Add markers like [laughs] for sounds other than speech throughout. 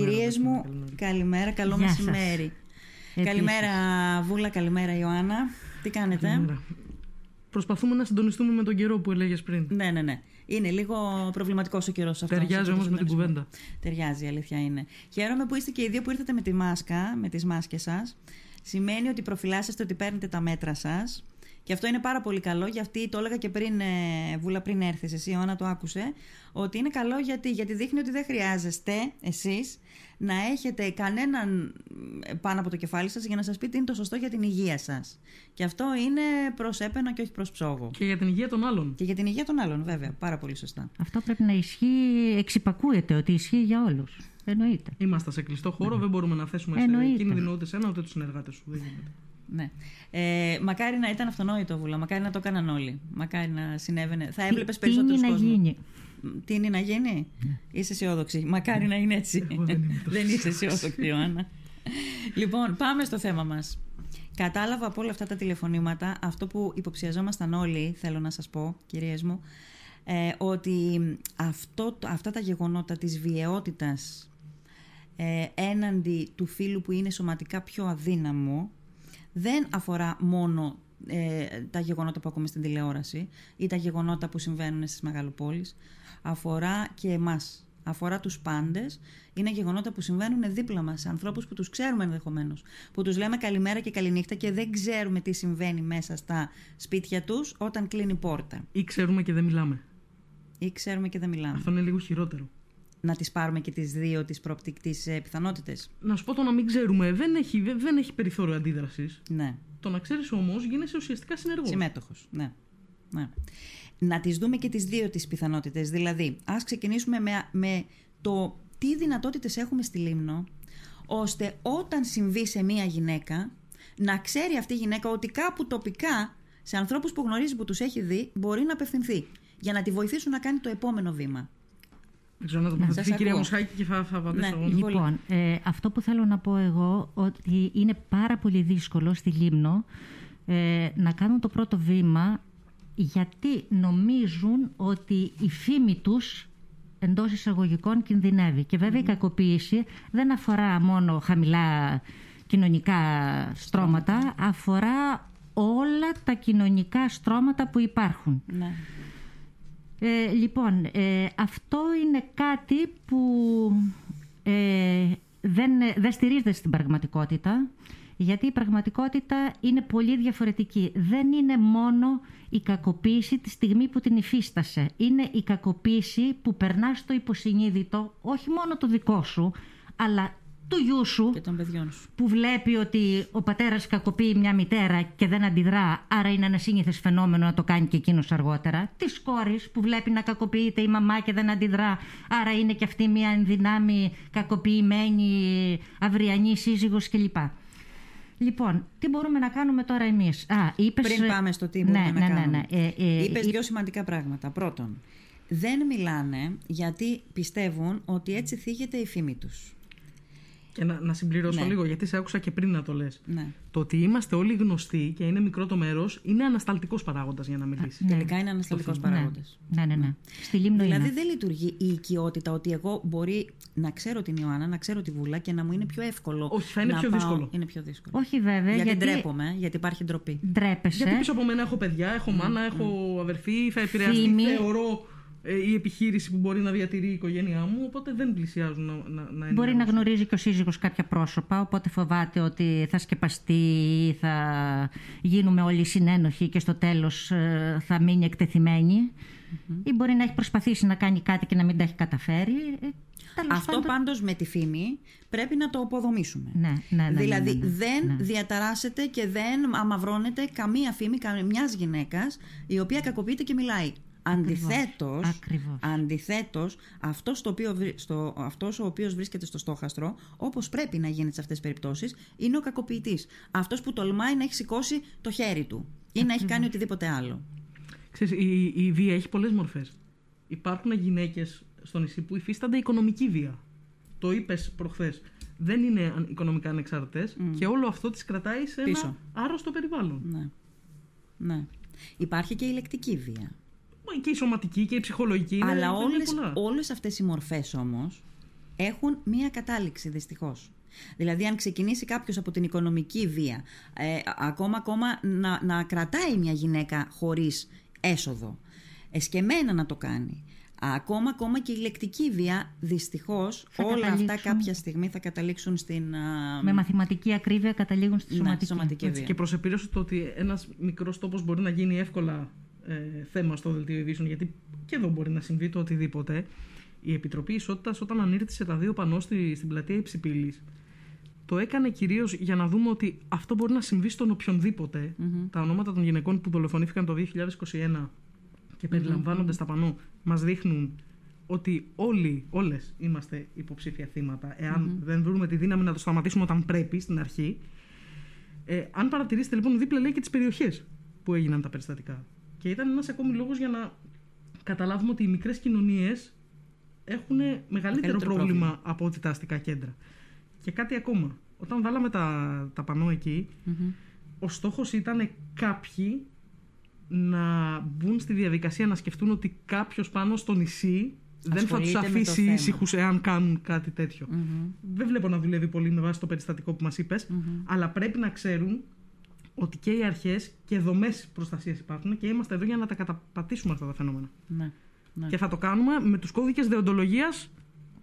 Κυρίες μου, καλημέρα. καλημέρα, καλό Γεια σας. μεσημέρι. Επίσης. Καλημέρα, Βούλα, καλημέρα, Ιωάννα. Τι κάνετε, Καλημέρα. Προσπαθούμε να συντονιστούμε με τον καιρό που έλεγες πριν. Ναι, ναι, ναι. Είναι λίγο προβληματικός ο καιρός αυτός. Ταιριάζει σε αυτό όμως το με την συντονισμό. κουβέντα. Ταιριάζει, η αλήθεια είναι. Χαίρομαι που είστε και οι δύο που ήρθατε με τη μάσκα, με τις μάσκες σας. Σημαίνει ότι προφυλάσσεστε ότι παίρνετε τα μέτρα σας. Και αυτό είναι πάρα πολύ καλό, γιατί το έλεγα και πριν, ε, Βούλα, πριν έρθεις εσύ, η Ιωάννα το άκουσε, ότι είναι καλό γιατί, γιατί δείχνει ότι δεν χρειάζεστε εσείς να έχετε κανέναν ε, πάνω από το κεφάλι σας για να σας πει τι είναι το σωστό για την υγεία σας. Και αυτό είναι προς έπαινα και όχι προς ψόγο. Και για την υγεία των άλλων. Και για την υγεία των άλλων, βέβαια. Πάρα πολύ σωστά. Αυτό πρέπει να ισχύει, εξυπακούεται ότι ισχύει για όλους. Εννοείται. Είμαστε σε κλειστό χώρο, δεν μπορούμε να θέσουμε σε Εννοείται. κίνδυνο ούτε σένα ούτε τους συνεργάτες σου. Δεν γίνεται. Ναι. Ε, μακάρι να ήταν αυτονόητο, Βούλα. Μακάρι να το έκαναν όλοι. Μακάρι να συνέβαινε. Θα έβλεπες Τι περισσότερους είναι να κόσμους. γίνει; Τι είναι να γίνει; Είσαι αισιόδοξη. Μακάρι να είναι έτσι. Εγώ δεν είμαι τόσο δεν είσαι αισιόδοξη, Ιωάννα. λοιπόν, πάμε στο θέμα μας. Κατάλαβα από όλα αυτά τα τηλεφωνήματα αυτό που υποψιαζόμασταν όλοι, θέλω να σας πω, κυρίες μου, ε, ότι αυτό, το- αυτά τα γεγονότα της βιαιότητας ε, έναντι του φίλου που είναι σωματικά πιο αδύναμο δεν αφορά μόνο ε, τα γεγονότα που ακούμε στην τηλεόραση ή τα γεγονότα που συμβαίνουν στις μεγαλοπόλεις. Αφορά και εμάς. Αφορά τους πάντες. Είναι γεγονότα που συμβαίνουν δίπλα μας ανθρώπους που τους ξέρουμε ενδεχομένως. Που τους λέμε καλημέρα και καληνύχτα και δεν ξέρουμε τι συμβαίνει μέσα στα σπίτια τους όταν κλείνει η πόρτα. Ή ξέρουμε και δεν μιλάμε. ή ξέρουμε και δεν μιλάμε. Αυτό είναι λίγο χειρότερο. Να τις πάρουμε και τις δύο τις, προοπτικ- τις ε, πιθανότητες Να σου πω το να μην ξέρουμε δεν έχει, δεν- δεν έχει περιθώριο αντίδρασης. ναι Το να ξέρεις όμως γίνεσαι ουσιαστικά συνεργός. Συμμέτοχος, ναι. ναι. Να τις δούμε και τις δύο τις πιθανότητες. Δηλαδή, ας ξεκινήσουμε με, με το τι δυνατότητες έχουμε στη Λίμνο, ώστε όταν συμβεί σε μία γυναίκα, να ξέρει αυτή η γυναίκα ότι κάπου τοπικά, σε ανθρώπους που γνωρίζει που τους έχει δει, μπορεί να απευθυνθεί. Για να τη βοηθήσουν να κάνει το επόμενο βήμα. Δεν ξέρω να σας τοποθετηθεί η κυρία ακούω. Μοσχάκη και θα, θα απαντήσω Ναι. εγώ. Πολύ. Λοιπόν, ε, αυτό που θέλω να πω εγώ ότι είναι πάρα πολύ δύσκολο στη Λίμνο ε, να κάνουν το πρώτο βήμα γιατί νομίζουν ότι η φήμη τους εντός εισαγωγικών κινδυνεύει. Και βέβαια η κακοποίηση δεν αφορά μόνο χαμηλά κοινωνικά στρώματα, αφορά όλα τα κοινωνικά στρώματα που υπάρχουν. Ναι. Ε, λοιπόν, ε, αυτό είναι κάτι που ε, δεν, δεν στηρίζεται στην πραγματικότητα, γιατί η πραγματικότητα είναι πολύ διαφορετική. Δεν είναι μόνο η κακοποίηση τη στιγμή που την υφίστασε. Είναι η κακοποίηση που περνάς στο υποσυνείδητο, όχι μόνο το δικό σου, αλλά του γιού σου, Και των παιδιών σου. που βλέπει ότι ο πατέρας κακοποιεί μια μητέρα και δεν αντιδρά, άρα είναι ένα σύνηθες φαινόμενο να το κάνει και εκείνος αργότερα. Της κόρης που βλέπει να κακοποιείται η μαμά και δεν αντιδρά, άρα είναι και αυτή μια ενδυνάμει, κακοποιημένη, αυριανή σύζυγος κλπ. Λοιπόν, τι μπορούμε να κάνουμε τώρα εμείς; Α, είπες... Πριν πάμε στο τι μπορούμε ναι, να ναι, ναι, κάνουμε. ναι. Ε, ε, Είπες ε, δύο σημαντικά πράγματα. Πρώτον, δεν μιλάνε γιατί πιστεύουν ότι έτσι θίγεται η φήμη τους. Και να, να συμπληρώσω Ναι. λίγο, γιατί σε άκουσα και πριν να το λες. Ναι. Το ότι είμαστε όλοι γνωστοί και είναι μικρό το μέρος είναι ανασταλτικός παράγοντας για να μιλήσεις. Τελικά είναι ανασταλτικός ναι, παράγοντας. ναι, ναι, ναι. Στη Λίμνο Δηλαδή είναι. δεν λειτουργεί η οικειότητα ότι εγώ μπορεί να ξέρω την Ιωάννα, να ξέρω τη Βούλα και να μου είναι πιο εύκολο. Όχι, θα είναι να πιο πάω- δύσκολο. Είναι πιο δύσκολο. Όχι βέβαια, γιατί, γιατί, ντρέπομαι, γιατί υπάρχει ντροπή. ντρέπεσαι. Γιατί πίσω από μένα έχω παιδιά, έχω μάνα, έχω αδερφή, θα επηρεαστεί, Φήμη. θεωρώ, ε, η επιχείρηση που μπορεί να διατηρεί η οικογένειά μου, οπότε δεν πλησιάζουν να, να, να Μπορεί να ενημερώσουν. γνωρίζει και ο σύζυγος κάποια πρόσωπα, οπότε φοβάται ότι θα σκεπαστεί ή θα γίνουμε όλοι συνένοχοι και στο τέλος ε, θα μείνει εκτεθειμένη. Ή μπορεί να έχει προσπαθήσει να κάνει κάτι και να μην τα έχει καταφέρει. Ε, τέλος Αυτό πάντων- πάντως με τη φήμη πρέπει να το αποδομήσουμε. Ναι, ναι, ναι, ναι, δηλαδή ναι, ναι, δεν ναι. διαταράσσεται και δεν αμαυρώνεται καμία φήμη μιας γυναίκας η οποία κακοποιείται και μιλάει. Αντιθέτως, Ακριβώς. αντιθέτως αυτός, το οποίο, βρι- στο, αυτός ο οποίος βρίσκεται στο στόχαστρο, όπως πρέπει να γίνεται σε αυτές τις περιπτώσεις, είναι ο κακοποιητής. Αυτός που τολμάει να έχει σηκώσει το χέρι του ή να έχει κάνει οτιδήποτε άλλο. Ξέρεις, η, η βία έχει πολλές μορφές. Υπάρχουν γυναίκες στο νησί που υφίστανται οικονομική βία. Το είπες προχθές. Δεν είναι αν- οικονομικά ανεξάρτητες και όλο αυτό τις κρατάει σε Πίσω. ένα άρρωστο περιβάλλον. Ναι. ναι. Υπάρχει και η λεκτική βία. Μα Και η σωματική και η ψυχολογική είναι, Αλλά είναι όλες, πολλά. όλες αυτές οι μορφές όμως έχουν μία κατάληξη δυστυχώς. Δηλαδή αν ξεκινήσει κάποιος από την οικονομική βία, ε, ακόμα, ακόμα να, να κρατάει μια γυναίκα χωρίς έσοδο, εσκεμένα να το κάνει, Ακόμα, ακόμα και η λεκτική βία, δυστυχώς, όλα αυτά κάποια στιγμή θα καταλήξουν στην. Με μαθηματική ακρίβεια καταλήγουν στη σωματική, ναι, σωματική βία. και προσεπήρωσε το ότι ένας μικρός τόπος μπορεί να γίνει εύκολα ε, θέμα στο δελτίο ειδήσεων, γιατί και εδώ μπορεί να συμβεί το οτιδήποτε. Η Επιτροπή Ισότητας, όταν ανήρτησε τα δύο πανό στη, στην πλατεία Υψηπήλη, το έκανε κυρίως για να δούμε ότι αυτό μπορεί να συμβεί στον οποιονδήποτε. Mm-hmm. Τα ονόματα των γυναικών που δολοφονήθηκαν το 2021 και περιλαμβάνονται στα πανό μας δείχνουν ότι όλοι, όλες είμαστε υποψήφια θύματα εάν δεν βρούμε τη δύναμη να το σταματήσουμε όταν πρέπει στην αρχή. Ε, αν παρατηρήσετε λοιπόν δίπλα λέει και τις περιοχές που έγιναν τα περιστατικά. Και ήταν ένας ακόμη λόγος για να καταλάβουμε ότι οι μικρές κοινωνίες έχουν μεγαλύτερο πρόβλημα, πρόβλημα. από ότι τα αστικά κέντρα. Και κάτι ακόμα. Όταν βάλαμε τα, τα πανό εκεί, ο στόχος ήταν κάποιοι να μπουν στη διαδικασία να σκεφτούν ότι κάποιος πάνω στο νησί δεν θα τους αφήσει ήσυχους εάν κάνουν κάτι Δεν βλέπω να δουλεύει πολύ με βάση το περιστατικό που μας ειπε αλλά πρέπει να ξέρουν ότι και οι αρχές και δομές προστασίας υπάρχουν και είμαστε εδώ για να τα καταπατήσουμε αυτά τα φαινόμενα. Ναι, ναι. Και θα το κάνουμε με τους κώδικες δεοντολογίας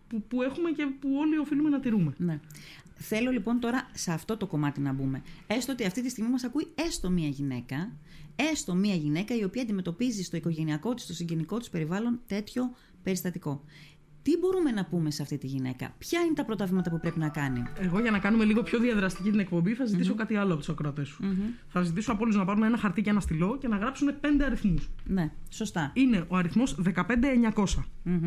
που, που έχουμε και που όλοι οφείλουμε να τηρούμε. Ναι. Θέλω λοιπόν τώρα σε αυτό το κομμάτι να μπούμε. Έστω ότι αυτή τη στιγμή μας ακούει έστω μία γυναίκα, έστω μία γυναίκα η οποία αντιμετωπίζει στο οικογενειακό της, στο συγγενικό της περιβάλλον τέτοιο περιστατικό. Τι μπορούμε να πούμε σε αυτή τη γυναίκα, Ποια είναι τα πρώτα βήματα που πρέπει να κάνει; Εγώ, για να κάνουμε λίγο πιο διαδραστική την εκπομπή, θα ζητησω κάτι άλλο από τους ακροατές σου. Mm-hmm. Θα ζητήσω από όλους να πάρουν ένα χαρτί και ένα στυλό και να γράψουν πέντε αριθμούς. Ναι, σωστά. Είναι ο αριθμός 15900. Mm-hmm.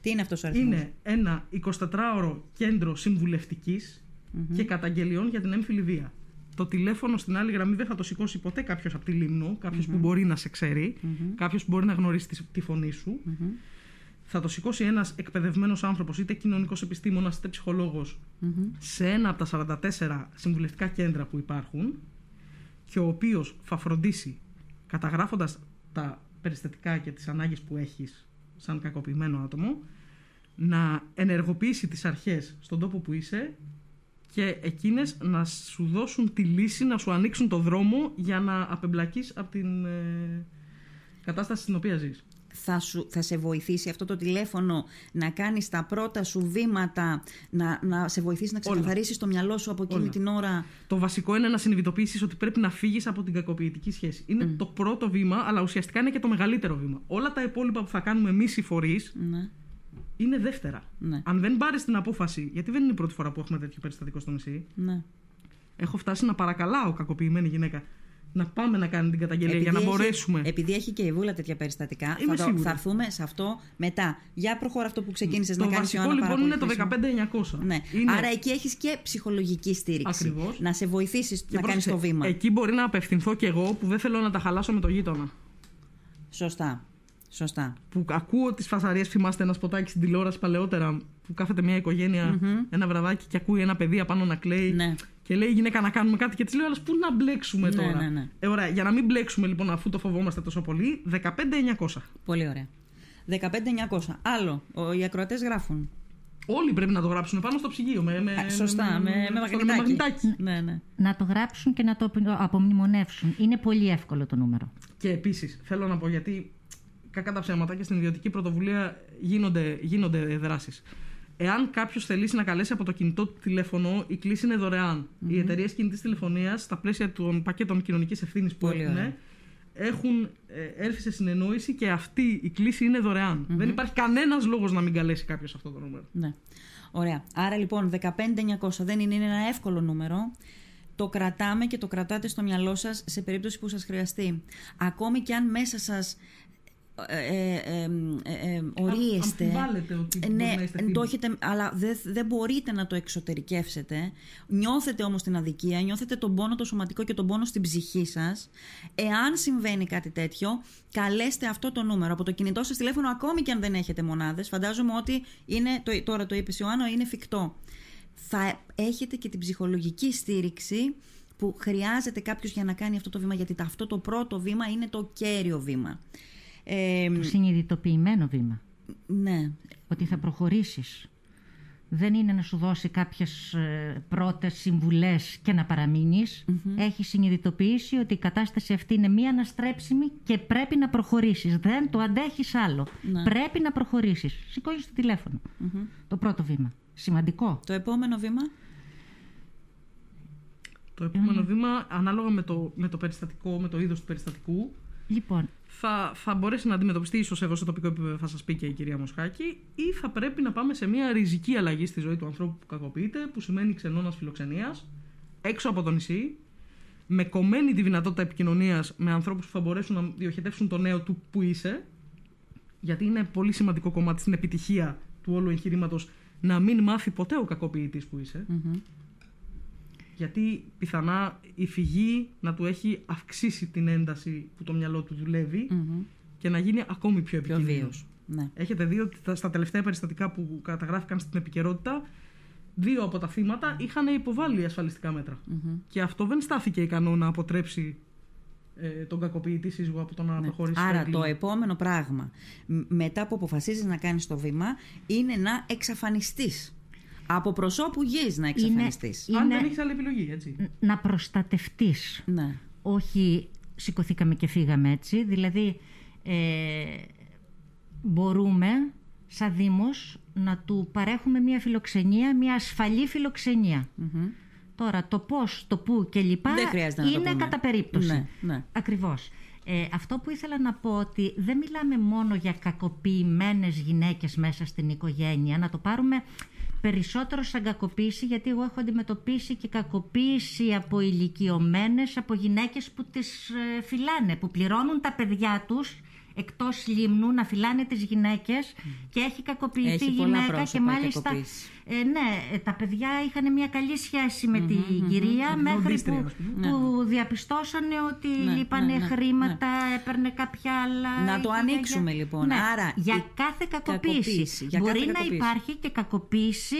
Τι είναι αυτός ο αριθμός, Είναι ένα 24ωρο κέντρο συμβουλευτικής και καταγγελιών για την έμφυλη βία. Το τηλέφωνο στην άλλη γραμμή δεν θα το σηκώσει ποτέ κάποιος από τη Λίμνο, που μπορεί να σε ξέρει, mm κάποιος που μπορεί να γνωρίσει τη, φωνή σου. Θα το σηκώσει ένας εκπαιδευμένος άνθρωπος, είτε κοινωνικός επιστήμονας είτε ψυχολόγος, σε ένα από τα 44 συμβουλευτικά κέντρα που υπάρχουν και ο οποίος θα φροντίσει, καταγράφοντας τα περιστατικά και τις ανάγκες που έχεις σαν κακοποιημένο άτομο, να ενεργοποιήσει τις αρχές στον τόπο που είσαι και εκείνες να σου δώσουν τη λύση, να σου ανοίξουν το δρόμο για να απεμπλακείς από την ε, κατάσταση στην οποία ζεις. Θα, σου, θα σε βοηθήσει αυτό το τηλέφωνο να κάνεις τα πρώτα σου βήματα, να, να σε βοηθήσει να ξεκαθαρίσεις το μυαλό σου από εκείνη την ώρα. Το βασικό είναι να συνειδητοποιήσεις ότι πρέπει να φύγεις από την κακοποιητική σχέση. Είναι το πρώτο βήμα, αλλά ουσιαστικά είναι και το μεγαλύτερο βήμα. Όλα τα υπόλοιπα που θα κάνουμε εμείς οι φορείς, ναι είναι δεύτερα. Ναι. Αν δεν πάρεις την απόφαση, γιατί δεν είναι η πρώτη φορά που έχουμε τέτοιο περιστατικό στο νησί. Ναι. Έχω φτάσει να παρακαλάω κακοποιημένη γυναίκα να πάμε να κάνει την καταγγελία για να έχει, μπορέσουμε. Επειδή έχει και η Βούλα τέτοια περιστατικά, θα, το, θα έρθουμε σε αυτό μετά. Για προχώρα αυτό που ξεκίνησες να κάνεις η Το λοιπόν είναι το 15900. Ναι. Άρα εκεί έχεις και ψυχολογική στήριξη. Ακριβώς. Να σε βοηθήσεις να κάνεις το βήμα. Εκεί μπορεί να απευθυνθώ κι εγώ που δεν θέλω να τα χαλάσω με το γείτονα. Σωστά. Σωστά. Που ακούω τις φασαρίες, θυμάστε ένα σποτάκι στην τηλεόραση παλαιότερα, που κάθεται μια οικογένεια, mm-hmm. ένα βραδάκι και ακούει ένα παιδί απάνω να κλαίει. Ναι. Και λέει η γυναίκα να κάνουμε κάτι και της λέει: Αλλά πού να μπλέξουμε ναι, τώρα; Ναι, ναι. Ε, ωραία, για να μην μπλέξουμε λοιπόν, αφού το φοβόμαστε τόσο πολύ, 15.900. Πολύ ωραία. 15.900. Άλλο. Οι ακροατές γράφουν. Όλοι πρέπει να το γράψουν πάνω στο ψυγείο. Με, με, Σωστά, με, με, με μαγνητάκι. Ναι, ναι. Να το γράψουν και να το απομνημονεύσουν. Είναι πολύ εύκολο το νούμερο. Και επίσης θέλω να πω γιατί κακά τα ψέματα και στην ιδιωτική πρωτοβουλία γίνονται, γίνονται δράσεις. Εάν κάποιος θελήσει να καλέσει από το κινητό του τηλέφωνο, η κλίση είναι δωρεάν. Mm-hmm. Οι εταιρείες κινητής τηλεφωνίας, στα πλαίσια των πακέτων κοινωνικής ευθύνης που έχουν, έχουν ε, έρθει σε συνεννόηση και αυτή η κλίση είναι δωρεάν. Δεν υπάρχει κανένας λόγος να μην καλέσει κάποιος αυτό το νούμερο. Ναι. Ωραία. Άρα λοιπόν 15900 δεν είναι, είναι ένα εύκολο νούμερο. Το κρατάμε και το κρατάτε στο μυαλό σας σε περίπτωση που σας χρειαστεί. Ακόμη και αν μέσα σας ε, ε, ε, ε, ορίεστε. ότι ναι, το έχετε, αλλά δεν, δεν μπορείτε να το εξωτερικεύσετε. Νιώθετε όμως την αδικία, νιώθετε τον πόνο το σωματικό και τον πόνο στην ψυχή σας. Εάν συμβαίνει κάτι τέτοιο, καλέστε αυτό το νούμερο από το κινητό σας τηλέφωνο, ακόμη και αν δεν έχετε μονάδες. Φαντάζομαι ότι είναι, το, τώρα το είπες η Ιωάννα, είναι εφικτό. Θα έχετε και την ψυχολογική στήριξη που χρειάζεται κάποιος για να κάνει αυτό το βήμα, γιατί αυτό το πρώτο βήμα είναι το κέριο βήμα. Ε, το συνειδητοποιημένο βήμα. Ναι. Ότι θα προχωρήσεις. δεν είναι να σου δώσει κάποιες ε, πρώτες συμβουλές και να παραμεινεις Έχει συνειδητοποιήσει ότι η κατάσταση αυτή είναι μία αναστρέψιμη και πρέπει να προχωρήσεις. Δεν το αντέχεις άλλο. Ναι. Πρέπει να προχωρήσεις. Σηκώνεις το τηλεφωνο Το πρώτο βήμα. Σημαντικό. Το επόμενο βήμα; Το επόμενο βήμα, ανάλογα με το, με το περιστατικό, με το είδος του περιστατικού, Λοιπόν, θα, θα μπορέσει να αντιμετωπιστεί ίσως εδώ στο τοπικό επίπεδο, θα σας πει και η κυρία Μοσχάκη, ή θα πρέπει να πάμε σε μια ριζική αλλαγή στη ζωή του ανθρώπου που κακοποιείται, που σημαίνει ξενώνας φιλοξενίας, έξω από το νησί, με κομμένη τη δυνατότητα επικοινωνίας με ανθρώπους που θα μπορέσουν να διοχετεύσουν το νέο του που είσαι, γιατί είναι πολύ σημαντικό κομμάτι στην επιτυχία του όλου εγχειρήματος να μην μάθει ποτέ ο κακοποιητής που είσαι. Γιατί πιθανά η φυγή να του έχει αυξήσει την ένταση που το μυαλό του δουλεύει και να γίνει ακόμη πιο Πιο επικίνδυνος. βίος. Ναι. Έχετε δει ότι τα- στα τελευταία περιστατικά που καταγράφηκαν στην επικαιρότητα, δύο από τα θύματα είχαν υποβάλει ασφαλιστικά μέτρα. Και αυτό δεν στάθηκε ικανό να αποτρέψει ε, τον κακοποιητή σύζυγο από το να Ναι. προχωρήσει στο Άρα έγκλημα. το επόμενο πράγμα, μ- μετά που αποφασίζεις να κάνεις το βήμα, είναι να εξαφανιστείς. Από προσώπου γης να εξαφανιστείς. Αν είναι δεν έχεις άλλη επιλογή, έτσι. να προστατευτείς. Ναι. όχι σηκωθήκαμε και φύγαμε έτσι. Δηλαδή ε, μπορούμε σαν Δήμος να του παρέχουμε μια φιλοξενία, μια ασφαλή φιλοξενία. Μμμ. Τώρα το πώς, το πού και λοιπά Δεν χρειάζεται να το είναι πούμε. κατά περίπτωση. Ναι, ναι. Ακριβώς. Ε, αυτό που ήθελα να πω ότι δεν μιλάμε μόνο για κακοποιημένες γυναίκες μέσα στην οικογένεια, να το πάρουμε περισσότερο σαν κακοποίηση, γιατί εγώ έχω αντιμετωπίσει και κακοποίηση από ηλικιωμένες, από γυναίκες που τις ε, φυλάνε, που πληρώνουν τα παιδιά τους εκτός λίμνου να φυλάνε τις γυναίκες και έχει κακοποιηθεί Έχει η πολλά γυναίκα και πρόσωπα η μάλιστα κακοποίηση. ε, ναι, ε, τα παιδιά είχαν μια καλή σχέση με την κυρία Με τη μέχρι φροντίστρια, που, ας πούμε. που διαπιστώσανε ότι Ναι, λείπανε ναι, ναι, χρήματα, έπαιρνε κάποια άλλα. Να το είχε ανοίξουμε, για- λοιπόν. Ναι, Άρα, για η κάθε κακοποίηση. κακοποίηση, για Μπορεί κάθε να κακοποίηση. υπάρχει και κακοποίηση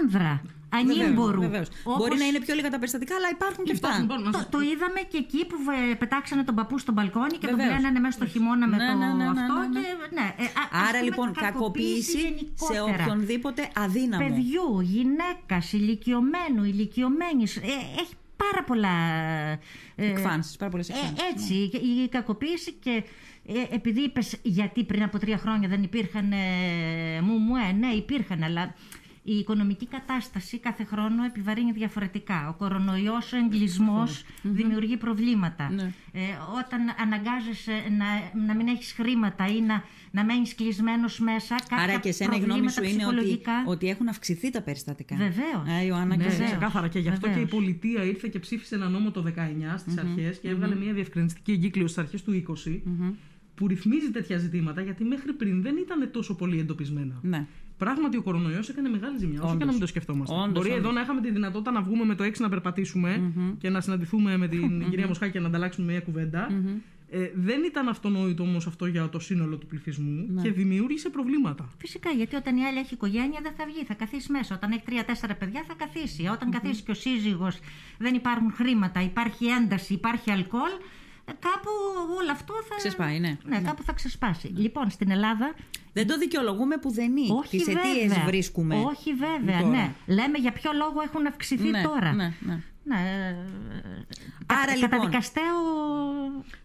άνδρα, Βεβαίως, ανήμπορου. βεβαίως. Όπως Μπορεί να είναι πιο λίγα τα περιστατικά, αλλά υπάρχουν και αυτά. Υπάρχουν, λοιπόν, να Το, σας- το είδαμε και εκεί που βε- πετάξανε τον παππού στο μπαλκόνι και τον Βεβαίως. πλένανε μέσα στο χειμώνα με Ναι, το ναι, ναι, ναι, αυτό. ναι, ναι. Και, ναι, ε, α- ας Άρα πούμε, λοιπόν κακοποίηση σε γενικότερα. οποιονδήποτε αδύναμο. Παιδιού, γυναίκας, ηλικιωμένου, ηλικιωμένης. έχει πάρα πολλά. ε, Εκφάνσεις, πάρα πολλές ε, εκφάνσεις, ναι. έτσι, η κακοποίηση και ε, επειδή είπες γιατί πριν από τρία χρόνια δεν υπήρχαν ε, μου μου, ε, ναι υπήρχαν, αλλά η οικονομική κατάσταση κάθε χρόνο επιβαρύνει διαφορετικά. Ο κορονοϊός, ο εγκλισμός δημιουργεί προβλήματα. Ναι. Ε, όταν αναγκάζεσαι να, να μην έχεις χρήματα ή να, να μένεις κλεισμένος μέσα, κάποια Άρα και εσένα η γνώμη προβλήματα σου είναι ότι, ψυχολογικά. ότι έχουν αυξηθεί τα περιστατικά. Βεβαίως. Ε, Ιωάννα, Ναι, και εσύ. βεβαίως. Ξεκάθαρα και γι' αυτό Βεβαίως. και η πολιτεία ήρθε και ψήφισε ένα νόμο το 19 στις αρχές και έβγαλε μια διευκρινιστική εγκύκλιο στις αρχές του 20 που ρυθμίζει τέτοια ζητήματα γιατί μέχρι πριν δεν ήταν τόσο πολύ εντοπισμένα. Ναι. Πράγματι, ο κορονοϊός έκανε μεγάλη ζημιά, όσο και Όντως. να μην το σκεφτόμαστε. Όντως, Μπορεί όντως. εδώ να είχαμε τη δυνατότητα να βγούμε με το 6 να περπατησουμε και να συναντηθούμε με την κυρία Μοσχάκη και να ανταλλάξουμε μια κουβέντα. Ε, δεν ήταν αυτονόητο όμως αυτό για το σύνολο του πληθυσμού Ναι. και δημιούργησε προβλήματα. Φυσικά, γιατί όταν η άλλη έχει οικογένεια δεν θα βγει, θα καθίσει μέσα. Όταν έχει τρία-τέσσερα παιδιά θα καθίσει. Όταν καθίσει και ο σύζυγος, δεν υπάρχουν χρήματα, υπάρχει ένταση, υπάρχει αλκοόλ, ε, κάπου όλο αυτό θα. Ξεσπάει, ναι. Ναι, κάπου θα ξεσπάσει. Λοιπόν, στην Ελλάδα. Δεν το δικαιολογούμε που δεν είναι. Όχι Τις αιτίες βέβαια. βρίσκουμε. Όχι βέβαια, τώρα. ναι. Λέμε για ποιο λόγο έχουν αυξηθεί Ναι, τώρα. ναι, ναι. Ναι, ε, Άρα, κα- λοιπόν, Καταδικαστέω.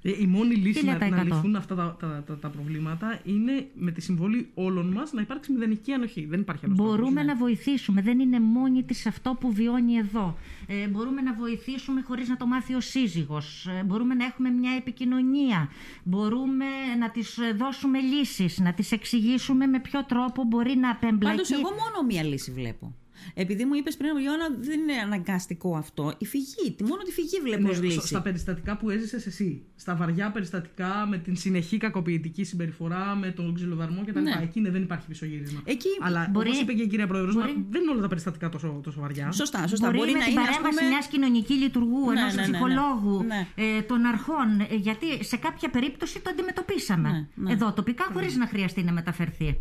Ε, Η μόνη λύση να, 1000%. να λυθούν αυτά τα, τα, τα, τα προβλήματα είναι με τη συμβολή όλων μας να υπάρξει μηδενική ανοχή. Δεν υπάρχει άλλος Μπορούμε να βοηθήσουμε. Δεν είναι μόνη της αυτό που βιώνει εδώ. Ε, μπορούμε να βοηθήσουμε χωρίς να το μάθει ο σύζυγος. Ε, μπορούμε να έχουμε μια επικοινωνία. Μπορούμε να της ε, δώσουμε λύσεις, να της εξηγήσουμε με ποιο τρόπο μπορεί να απεμπλακεί. Πάντως, εγώ μόνο μία λύση βλέπω. Επειδή μου είπες πριν, Ιωάννα, δεν είναι αναγκαστικό αυτό. Η φυγή. τη- Μόνο τη φυγή βλέπω Ναι, ως στο- λύση. στα περιστατικά που έζησες εσύ. Στα βαριά περιστατικά, με την συνεχή κακοποιητική συμπεριφορά, με τον ξυλοδαρμό κτλ. Ναι. Εκεί ναι, δεν υπάρχει πισωγύρισμα. Εκεί. Αλλά Μπορεί- όπω είπε και η κυρία Πρόεδρος, μπορεί- δεν είναι όλα τα περιστατικά τόσο, τόσο βαριά. Σωστά, σωστά. Μπορεί, Μπορεί, με να την είναι, ας παρέμβαση πούμε. μιας κοινωνική λειτουργού, Ναι, ενός ναι, ναι, ναι. ψυχολόγου, Ναι. ε, των αρχών. ε, γιατί σε κάποια περίπτωση το αντιμετωπίσαμε. Ναι, ναι. Εδώ τοπικά χωρίς να χρειαστεί να μεταφερθεί.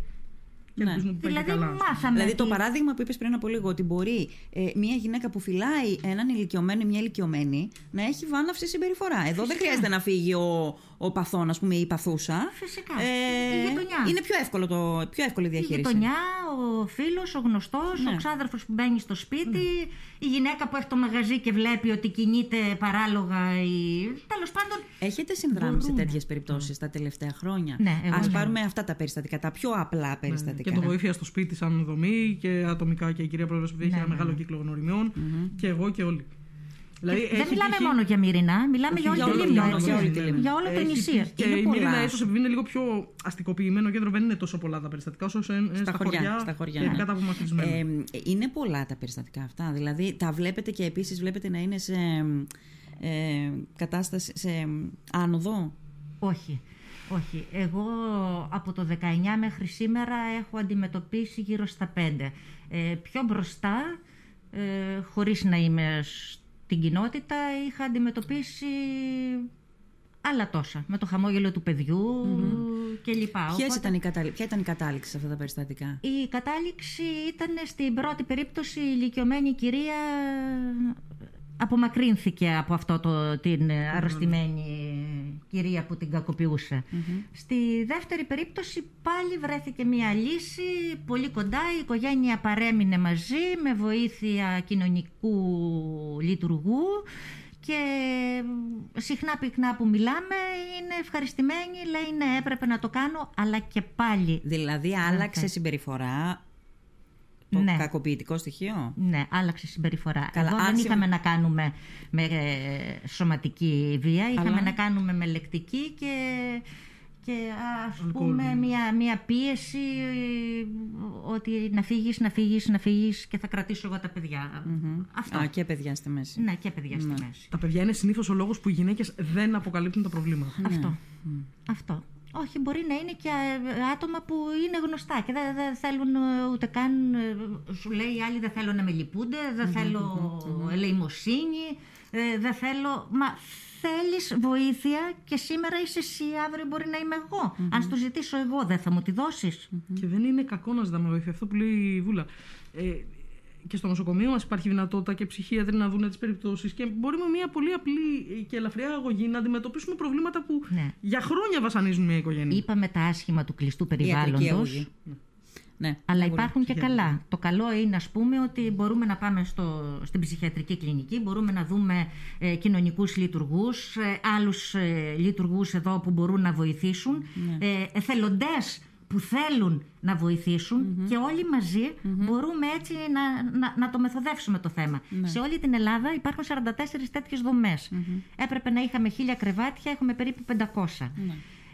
Και Ναι. ελπίζουμε που πάει και Δηλαδή καλά. μάθαμε. Δηλαδή το ότι- παράδειγμα που είπες πριν από λίγο, ότι μπορεί ε, μια γυναίκα που φυλάει έναν ηλικιωμένο ή μια ηλικιωμένη να έχει βάναυση συμπεριφορά. Εδώ δεν χρειάζεται να φύγει ο, ο παθόν, ας πούμε, ή η παθούσα. Φυσικά. Η γειτονιά. Είναι πιο, εύκολο το, πιο εύκολη η Η διαχείριση. γειτονιά, ο φίλος, ο γνωστός, Ναι. ο ξάδερφος που μπαίνει στο σπίτι, η γυναίκα που έχει το μαγαζί και βλέπει ότι κινείται παράλογα. Η... Τέλος πάντων. Έχετε συνδράμεις σε Μπορούμε. τέτοιες περιπτώσεις τα τελευταία χρόνια; Ναι, εγώ Α ναι. πάρουμε αυτά τα περιστατικά, τα πιο απλά περιστατικά. Και το βοήθεια στο σπίτι σαν δομή και ατομικά και η κυρία Πρόεδρος που έχει Ναι, ένα ναι, μεγάλο ναι. κύκλο γνωριμιών και εγώ και όλοι. Δηλαδή, δεν έχει μιλάμε τύχει- μόνο για Μυρινά, μιλάμε για Όχι, όλη τη όλο- Λίμνο. για όλη έτσι. τη Λίμνο. Για όλο το Έχει νησί. τύχει Και Είναι η πολλά. Μύρινα, ίσως επειδή είναι λίγο πιο αστικοποιημένο κέντρο, δεν είναι τόσο πολλά τα περιστατικά όσο σε, στα, χωριά, στα χωριά, και ναι. κάτω απομακρυσμένα. Ε, είναι πολλά τα περιστατικά αυτά. Δηλαδή τα βλέπετε και επίσης βλέπετε να είναι σε ε, κατάσταση, σε άνοδο; Όχι. Όχι. Εγώ από το 19 μέχρι σήμερα έχω αντιμετωπίσει γύρω στα 5. Ε, πιο μπροστά, ε, χωρίς να είμαι στην κοινότητα, είχα αντιμετωπίσει άλλα τόσα. Με το χαμόγελο του παιδιου και λοιπά. Ποιες Οπότε- ήταν η κατάλη- Ποια ήταν η κατάληξη σε αυτά τα περιστατικά; η κατάληξη ήταν στην πρώτη περίπτωση η ηλικιωμένη κυρία απομακρύνθηκε από αυτό το, την αρρωστημένη κυρία που την κακοποιουσε Στη δεύτερη περίπτωση πάλι βρέθηκε μια λύση πολύ κοντά. Η οικογένεια παρέμεινε μαζί με βοήθεια κοινωνικού λειτουργού και συχνά πυκνά που μιλάμε είναι ευχαριστημένη, λέει ναι έπρεπε να το κάνω αλλά και πάλι Δηλαδή άλλαξε συμπεριφορά το Ναι. κακοποιητικό στοιχείο; Ναι, άλλαξε συμπεριφορά. Καλά, Εδώ δεν άρχισε- είχαμε να κάνουμε με ε, σωματική βία, είχαμε Αλλά- να κάνουμε με λεκτική και, και ας Αλκοόλ, πούμε ναι. μια, μια πίεση ε, ότι να φύγεις, να φύγεις, να φύγεις και θα κρατήσω εγώ τα παιδιά. Αυτό. Α, και παιδιά στη μέση. Ναι, και παιδιά στη μέση. Τα παιδιά είναι συνήθως ο λόγος που οι γυναίκες δεν αποκαλύπτουν τα προβλήματα. Αυτό. Αυτό. Όχι, μπορεί να είναι και ε, άτομα που είναι γνωστά και δεν, δεν θέλουν ε, ούτε καν. ε, Σου λέει οι άλλοι δεν θέλω να με λυπούνται, δεν θέλω ελεημοσύνη, ε, δεν θέλω. Μα θέλεις βοήθεια και σήμερα είσαι εσύ, αύριο μπορεί να είμαι εγώ. Αν σου ζητήσω εγώ, δεν θα μου τη δώσεις. Και δεν είναι κακό να ζητάμε βοήθεια. Αυτό που λέει η Βούλα. Ε, και στο νοσοκομείο μα υπάρχει δυνατότητα και ψυχίατροι να δουν τις περιπτώσεις και μπορεί με μια πολύ απλή και ελαφριά αγωγή να αντιμετωπίσουμε προβλήματα που Ναι. για χρόνια βασανίζουν μια οικογένεια. Είπαμε τα άσχημα του κλειστού Ιατρική περιβάλλοντος. αγωγή. Ναι. Αλλά αγωγή. υπάρχουν και καλά. Το καλό είναι, ας πούμε, ότι μπορούμε να πάμε στο, στην ψυχιατρική κλινική, μπορούμε να δούμε ε, κοινωνικούς λειτουργούς, ε, άλλους ε, λειτουργούς εδώ που μπορούν να βοηθήσουν, ε, εθελοντές που θέλουν να βοηθησουν και όλοι μαζί μπορούμε έτσι να, να, να το μεθοδεύσουμε το θέμα. Σε όλη την Ελλάδα υπάρχουν 44 τέτοιες δομές. Έπρεπε να είχαμε χίλια κρεβάτια, έχουμε περίπου 500.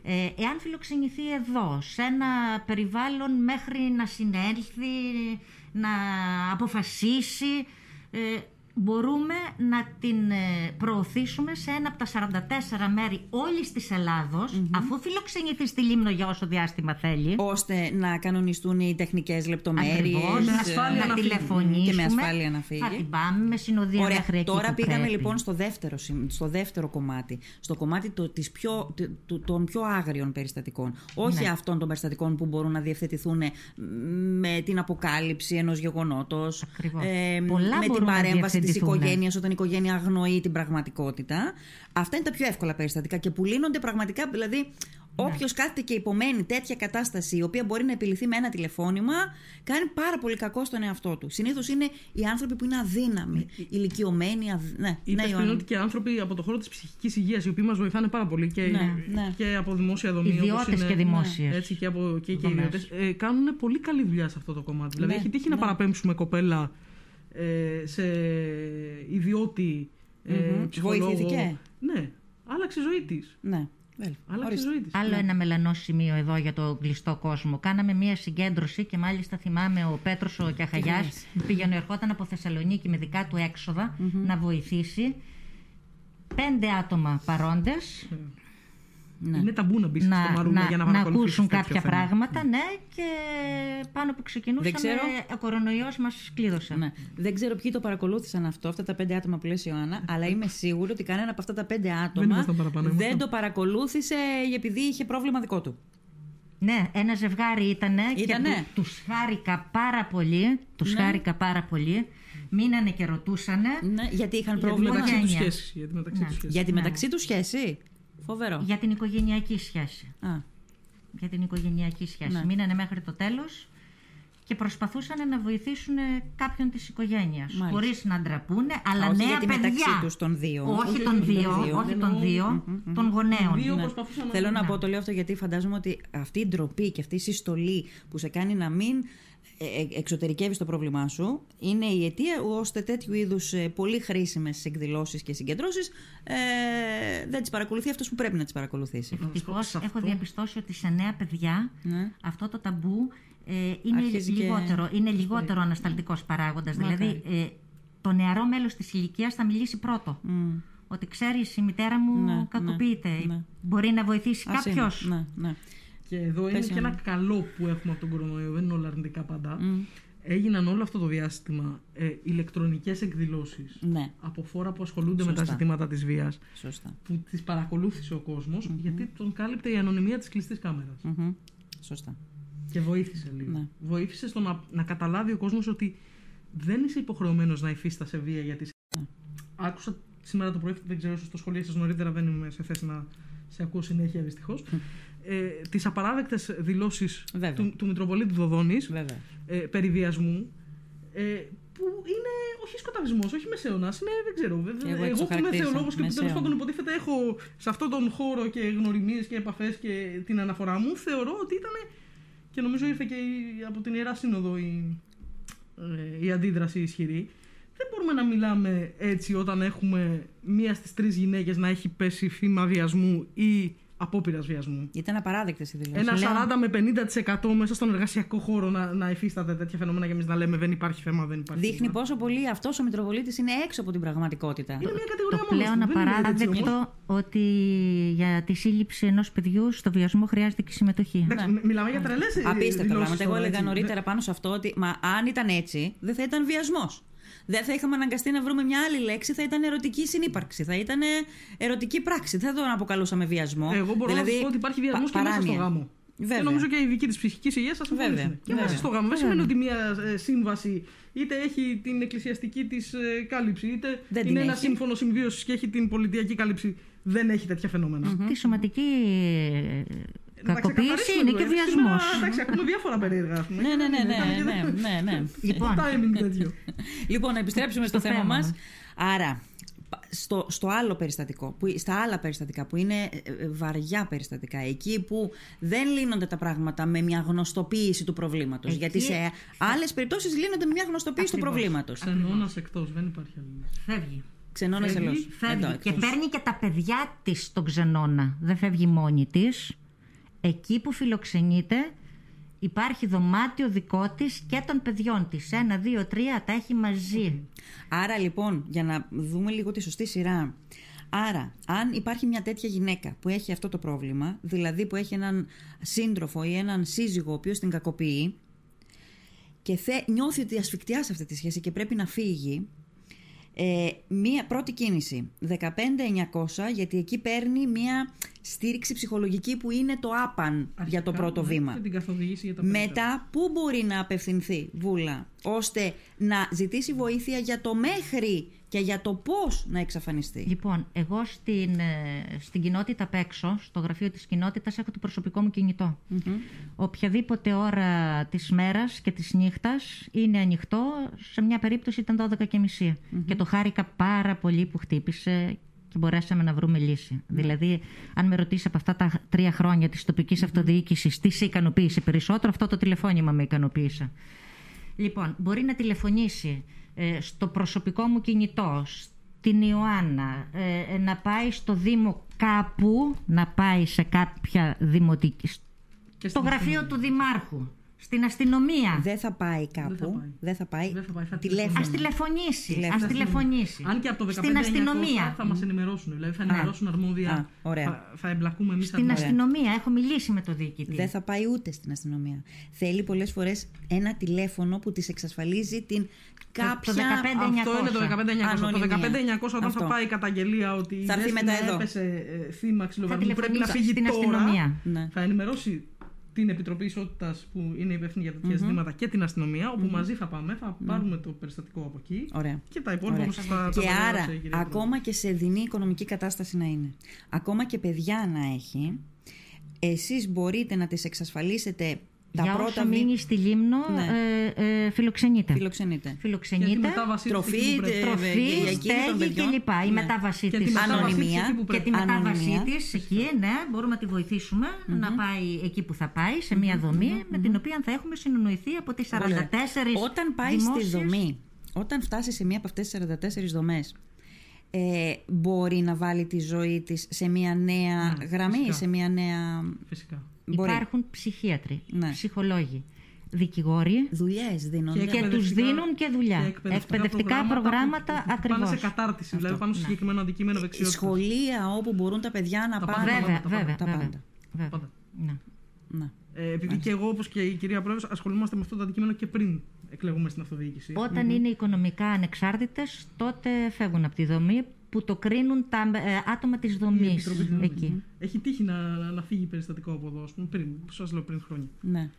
Ε, εάν φιλοξενηθεί εδώ, σε ένα περιβάλλον μέχρι να συνέλθει, να αποφασίσει, ε, μπορούμε να την ε, προωθήσουμε σε ένα από τα 44 μέρη όλης της ελλαδος αφού φιλοξενηθεί στη Λίμνο για όσο διάστημα θέλει. ώστε να κανονιστούν οι τεχνικές λεπτομέρειες. Ακριβώς, με να, ασφάλεια να να φύγει. τηλεφωνήσουμε. Και με ασφάλεια να φύγει. Θα την πάμε με συνοδεία Ωραία, μέχρι εκεί τώρα που πήγαμε πρέπει. λοιπόν στο δεύτερο, σημ- στο δεύτερο κομμάτι. Στο κομμάτι το, της πιο, του- του- των πιο άγριων περιστατικών. Όχι Ναι. αυτών των περιστατικών που μπορούν να διευθετηθούν ε, με την αποκάλυψη ενός γεγονότος. Ακριβώς. ε, Πολλά με την μπορούν να παρέμβαση της διευθετηθούν. οικογένειας όταν η οικογένεια αγνοεί την πραγματικότητα. Αυτά είναι τα πιο εύκολα περιστατικά και που λύνονται πραγματικά. Δηλαδή, Όποιος κάθεται και υπομένει τέτοια κατάσταση, η οποία μπορεί να επιληθεί με ένα τηλεφώνημα, κάνει πάρα πολύ κακό στον εαυτό του. Συνήθως είναι οι άνθρωποι που είναι αδύναμοι, ηλικιωμένοι. Αδ... Ναι, Είπε ναι, πριν Ιωάννη. ότι και άνθρωποι από το χώρο της ψυχικής υγείας, οι οποίοι μας βοηθάνε πάρα πολύ και, Ναι, ναι. και από δημόσια δομή. όπως Ιδιώτες είναι- και δημόσιες Έτσι και, από, και, και δομές. ιδιώτες, ε, κάνουν πολύ καλή δουλειά σε αυτό το κομμάτι. Δηλαδή, Ναι, έχει τύχει να ναι. παραπέμψουμε κοπέλα ε, σε ιδιώτη ε, Μμμ. ψυχολόγο. Βοηθήθηκε. Ναι, άλλαξε η ζωή της. Ναι, βέβαια. Άλλαξε η Ορίστε. ζωή της. Άλλο ένα μελανό σημείο εδώ για το κλειστό κόσμο. Κάναμε μία συγκέντρωση και μάλιστα θυμάμαι ο Πέτρος ο Κιαχαγιάς λες. πήγαινε ερχόταν από Θεσσαλονίκη με δικά του εξοδα να βοηθήσει. Πέντε άτομα παρόντες Ναι. Είναι ταμπού να μπεις στο να, μαρούλα να, για να, να παρακολουθήσεις ακούσουν τέτοιο κάποια θέμα. πράγματα, ναι, και πάνω που ξεκινούσαμε, Δεν ξέρω. ο κορονοϊός μας κλείδωσε. Ναι. Δεν ξέρω ποιοι το παρακολούθησαν αυτό, αυτά τα πέντε άτομα που λες Ιωάννα, αλλά είμαι σίγουρη ότι κανένα από αυτά τα πέντε άτομα ήμασταν παραπάνω, δεν ήμασταν. το παρακολούθησε επειδή είχε πρόβλημα δικό του. Ναι, ένα ζευγάρι ήτανε, Ήτανε. και του, τους χάρηκα πάρα πολύ, τους Ναι. χάρηκα πάρα πολύ, μείνανε και ρωτούσανε. Ναι, γιατί είχαν Για τη πρόβλημα. μεταξύ τους οικογένεια. σχέση. Για τη μεταξύ Ναι. τους σχέση. Για τη Ναι. μεταξύ τους σχέση. Φοβερό. για την οικογενειακή σχέση. Α, Για την οικογενειακή σχέση. Ναι. Μείνανε μέχρι το τέλος και προσπαθούσαν να βοηθήσουν κάποιον της οικογένειας. Μάλιστα. Χωρίς να ντραπούνε, αλλά όχι νέα γιατί παιδιά. μεταξύ τους των δύο. Όχι Όχι των των δύο, δύο. όχι Εννοώ- των δύο, των γονέων. Δύο Ναι. προσπαθούσαν να Θέλω να Ναι. πω, το λέω αυτό γιατί φαντάζομαι ότι αυτή η ντροπή και αυτή η συστολή που σε κάνει να μην ε, ε, εξωτερικεύεις το πρόβλημά σου είναι η αιτία ώστε τέτοιου είδους ε, πολύ χρήσιμες εκδηλώσεις και συγκεντρώσεις ε, δεν τις παρακολουθεί αυτός που πρέπει να τις παρακολουθήσει. Ευτυχώ σε έχω αυτό- διαπιστώσει ότι σε νέα παιδιά Ναι. αυτό το ταμπού ε, είναι Αρχίζει και- λιγότερο, είναι λιγότερο ανασταλτικός παράγοντας. Δηλαδή, ε, το νεαρό μέλος της ηλικίας θα μιλήσει πρώτο. Μμ. Ότι ξέρεις η μητέρα μου Ναι, κακοποιείται. ναι, ναι. Μπορεί να βοηθήσει Ας είναι. κάποιος. Ναι, ναι. Και εδώ είναι Πες και ένα. ένα καλό που έχουμε από τον κορονοϊό, δεν είναι όλα αρνητικά πάντα. Έγιναν όλο αυτό το διάστημα ε, ηλεκτρονικές εκδηλώσεις ναι, από φόρα που ασχολούνται με τα Σωστά. ζητήματα της βίας σωστά. που τις παρακολούθησε ο κοσμος γιατί τον κάλυπτε η ανωνυμία της κλειστής κάμερας. Μμμ. Σωστά. Και βοήθησε λίγο. Ναι. Βοήθησε στο να, να καταλάβει ο κόσμος ότι δεν είσαι υποχρεωμένος να υφίστασαι βία γιατί... Ναι. Άκουσα σήμερα το πρωί, δεν ξέρω, ίσως το σχολίασες νωρίτερα, δεν είμαι σε θέση να σε ακούω συνέχεια δυστυχώς, ε, τις απαράδεκτες δηλώσεις Βέβαια. του, του Μητροπολίτη Δοδόνης Βέβαια. ε, περί βιασμού, ε, που είναι όχι σκοταδισμός, όχι μεσαίωνας, είναι, δεν ξέρω, Και εγώ εγώ, έτσι το που είμαι χαρακτήρισα, θεολόγος και που τέλος μεσαίωνα. πάντων υποτίθεται έχω σε αυτόν τον χώρο και γνωριμίες και επαφές και την αναφορά μου, θεωρώ ότι ήταν και νομίζω ήρθε και η- από την Ιερά Σύνοδο η, ε, η αντίδραση ισχυρή. Δεν μπορούμε να μιλάμε έτσι όταν έχουμε μία στις τρεις γυναίκες να έχει πέσει θύμα βιασμού ή απόπειρα βιασμού. Ήταν απαράδεκτες οι δηλώσεις. Ένα λέω- 40 με 50% μέσα στον εργασιακό χώρο να, να υφίσταται τέτοια φαινόμενα και εμείς να λέμε δεν υπάρχει θέμα, δεν υπάρχει Δείχνει θέμα. πόσο πολύ αυτός ο Μητροπολίτης είναι έξω από την πραγματικότητα. Είναι μια κατηγορία Το μόνος πλέον του, δεν είναι έτσι όμως. απαράδεκτο ότι για τη σύλληψη ενός παιδιού στο βιασμό χρειάζεται και συμμετοχή. Εντάξει, μι- Μιλάμε για τρελές Απίστευτα πράγματα. Εγώ έλεγα νωρίτερα πάνω σε αυτό ότι μα αν ήταν έτσι, δεν θα ήταν βιασμός. Δεν θα είχαμε αναγκαστεί να βρούμε μια άλλη λέξη, θα ήταν ερωτική συνύπαρξη, θα ήταν ερωτική πράξη. Δεν θα τον αποκαλούσαμε βιασμό. Εγώ μπορώ δηλαδή, να σας πω ότι υπάρχει βιασμός πα- και μέσα στο παράνοια. γάμο. Βέβαια. Και νομίζω και οι ειδικοί της ψυχικής υγείας σας Βέβαια, συμφωνήσουν. Και βέβαια. μέσα στο γάμο. Δεν σημαίνει ότι μια ε, σύμβαση είτε έχει την εκκλησιαστική της κάλυψη, είτε Δεν την είναι ένα έχει. σύμφωνο συμβίωσης και έχει την πολιτιακή κάλυψη. Δεν έχει τέτοια φαινόμενα. Τη σωματική ε, Να τα κακοποίηση ξεκαθαρίσουμε είναι λίγο, και γιατί βιασμός. σήμερα, Εντάξει, ακούμε διάφορα περίεργα. ας πούμε. Ναι, ναι, ναι, ναι, Ήταν και ναι, δεν- ναι, ναι. Λοιπόν, Το timing τέτοιο. [laughs] Λοιπόν, να επιστρέψουμε στο, Στο θέμα, θέμα μας. μας. Άρα, πα- στο, στο άλλο περιστατικό, που, στα άλλα περιστατικά που είναι ε, ε, βαριά περιστατικά, εκεί που δεν λύνονται τα πράγματα με μια γνωστοποίηση του προβλήματος. Εκεί- Γιατί σε άλλες περιπτώσεις λύνονται με μια γνωστοποίηση του Ακριβώς. προβλήματος. Ξενώνας εκτός, δεν υπάρχει άλλη. λύση. Φεύγει. Ξενώνας Φεύγει, ελός. Φεύγει Εδώ, και εκτός. παίρνει και τα παιδιά της στον ξενώνα. Δεν φεύγει μόνη της. Εκεί που φιλοξενείται υπάρχει δωμάτιο δικό της και των παιδιών της. Ένα, δύο, τρία τα έχει μαζί. Άρα λοιπόν, για να δούμε λίγο τη σωστή σειρά. Άρα, αν υπάρχει μια τέτοια γυναίκα που έχει αυτό το πρόβλημα, δηλαδή που έχει έναν σύντροφο ή έναν σύζυγο ο οποίος την κακοποιεί και θε, νιώθει ότι ασφικτιά σε αυτή τη σχέση και πρέπει να φύγει, ε, μία πρώτη κίνηση, 15900, γιατί εκεί παίρνει μία στήριξη ψυχολογική που είναι το άπαν για το Αρχικά, πρώτο ναι, βήμα. Και την καθοδήγηση για τα περαιτέρω. Μετά, πού μπορεί να απευθυνθεί, Βούλα, ώστε να ζητήσει βοήθεια για το μέχρι και για το πώς να εξαφανιστεί; Λοιπόν, εγώ στην, ε, στην κοινότητα απ' έξω, στο γραφείο της κοινότητας, έχω το προσωπικό μου κινητο Οποιαδήποτε ώρα της μέρας και της νύχτας είναι ανοιχτό. Σε μια περίπτωση ήταν 12.30. Και το χάρηκα πάρα πολύ που χτύπησε και μπορέσαμε να βρούμε λύση. Δηλαδή, αν με ρωτήσεις από αυτά τα τρία χρόνια της τοπικής αυτοδιοίκησης τι σε ικανοποίησε περισσότερο, αυτό το τηλεφώνημα με ικανοποίησε. Λοιπόν, μπορεί να τηλεφωνήσει ε, στο προσωπικό μου κινητό, στην Ιωάννα, ε, ε, να πάει στο Δήμο κάπου, να πάει σε κάποια δημοτική... Και στο στην γραφείο αστυνομία. του Δημάρχου, στην αστυνομία. Δεν θα πάει κάπου. Δεν θα πάει. Δεν θα πάει. Δεν θα πάει, θα Τηλέφωνο. Ας τηλεφωνήσει, Τηλέφωνο. ας τηλεφωνήσει. Αν και από το 15 Στην αστυνομία. θα μας ενημερώσουν. Δηλαδή θα ενημερώσουν αρμόδια. Α, ωραία. Θα, θα εμπλακούμε εμείς Στην αστυνομία, έχω μιλήσει με το διοικητή. Δεν θα πάει ούτε στην αστυνομία. Θέλει πολλές φορές ένα τηλέφωνο που της εξασφαλίζει την κάποια... το 15 Αυτό είναι το 15900. Το Ανωνυμία. 15900 όταν Αυτό. θα πάει η καταγγελία ότι η Θα έρθει Δέσποινα μετά εδώ. έπεσε ε, θύμα ξυλοβαρμού πρέπει να τηλεφωνήσει φύγει στην τώρα. αστυνομία. Ναι. Θα ενημερώσει την Επιτροπή Ισότητας που είναι υπεύθυνη για τέτοια ζητήματα και την αστυνομία, όπου μαζί θα πάμε, θα πάρουμε το περιστατικό από εκεί. Ωραία. Και τα υπόλοιπα Ωραία. όμω θα Και τα άρα, περιγράψει η κυρία ακόμα και σε δεινή οικονομική κατάσταση να είναι, ακόμα και παιδιά να έχει, εσείς μπορείτε να τις εξασφαλίσετε τα Για πρώτα όσο βή- μείνει στη Λίμνο, Ναι. ε, ε, φιλοξενείται. Φιλοξενείτε. Και τη Φιλοξενείται. μετάβασή της Τροφή, εκεί που πρέπει. τε- Τροφή, για εκείνη των στέγη παιδιών. κλπ. Η Ναι. μετάβασή Και τη της. μετάβασή της Ανωνυμία. εκεί που Και πρέπει. τη μετάβασή Ανωνυμία. της εκεί, ναι, μπορούμε να τη βοηθήσουμε να πάει εκεί που θα πάει, σε μια δομή με την οποία θα έχουμε συνονοηθεί από τις 44 Όταν πάει δημόσιες- στη δομή, όταν φτάσει σε μία από αυτές τις 44 δομές, ε, μπορεί να βάλει τη ζωή της σε μία νέα Ναι, γραμμή, φυσικά. σε μία νέα... Φυσικά. Μπορεί. Υπάρχουν ψυχίατροι, Ναι. ψυχολόγοι, δικηγόροι Δουλειές δίνονται. Και και τους εκπαιδευτικά- δίνουν και δουλειά. και εκπαιδευτικά, προγράμματα, που- που ακριβώς. Πάνε σε κατάρτιση, δηλαδή πάνω σε συγκεκριμένο αντικείμενο δεξιότητας. Σχολεία όπου μπορούν τα παιδιά να Τα πάνε. πάντα, Βέβαια, τα βέβαια, τα βέβαια. πάντα. βέβαια. Πάντα. Ναι. Ναι. Ε, επειδή και εγώ, όπως και η κυρία Πρόεδρος, ασχολούμαστε με αυτό το αντικείμενο και πριν εκλεγούμε στην αυτοδιοίκηση. Όταν είναι οικονομικά ανεξάρτητες, τότε φεύγουν από τη δομή που το κρίνουν τα ε, άτομα της Η δομής Επιτροπή της Δομής. εκεί. Έχει τύχει να, να, να φύγει περιστατικό από εδώ, ας πούμε, πριν, σας λέω πριν χρόνια. ναι.